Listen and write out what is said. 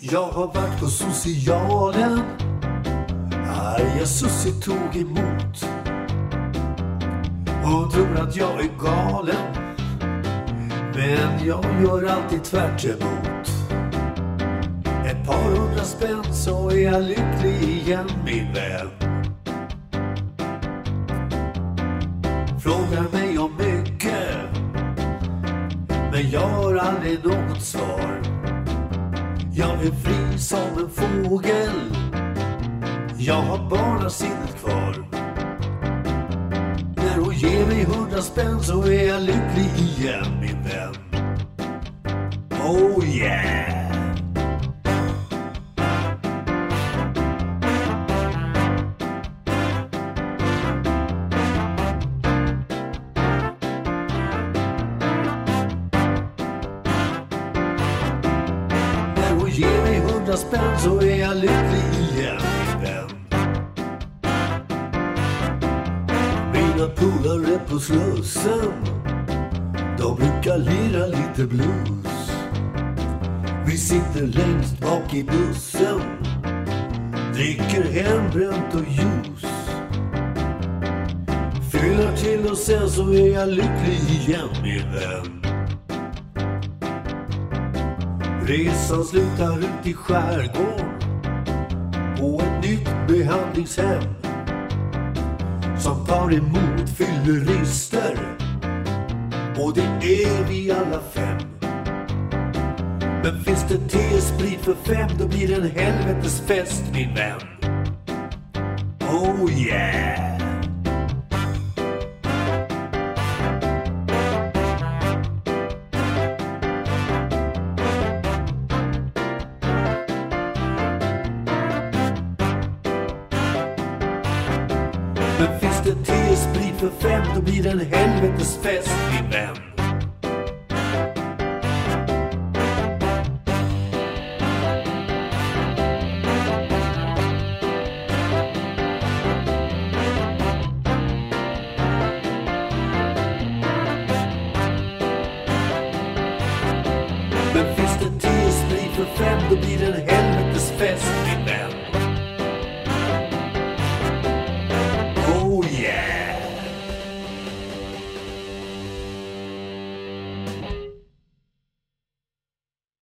Jag har varit på socialen. Arga Sussie tog emot. Hon tror att jag är galen. Men jag gör alltid tvärt emot. Ett par hundra spänn så är jag lycklig igen min vän. Frågar mig om mycket. Men jag har aldrig något svar. Jag är fri som en fågel. Jag har barnasinnet kvar. När hon ger mig hundra spänn så är jag lycklig hundra spänn så är jag lycklig igen min vän. Mina polare på Slussen. De brukar lira lite blues. Vi sitter längst bak i bussen. Dricker hembränt och juice. Fyller till och sen så är jag lycklig igen min vän. Resan slutar ut i skärgården på ett nytt behandlingshem som tar emot fyllerister och det är vi alla fem. Men finns det T-sprit för fem då blir det en helvetes fest min vän. Oh yeah! Men finns det tio sprit för fem då blir det en helvetesfest, min vän. Men finns det tio sprit för fem då blir det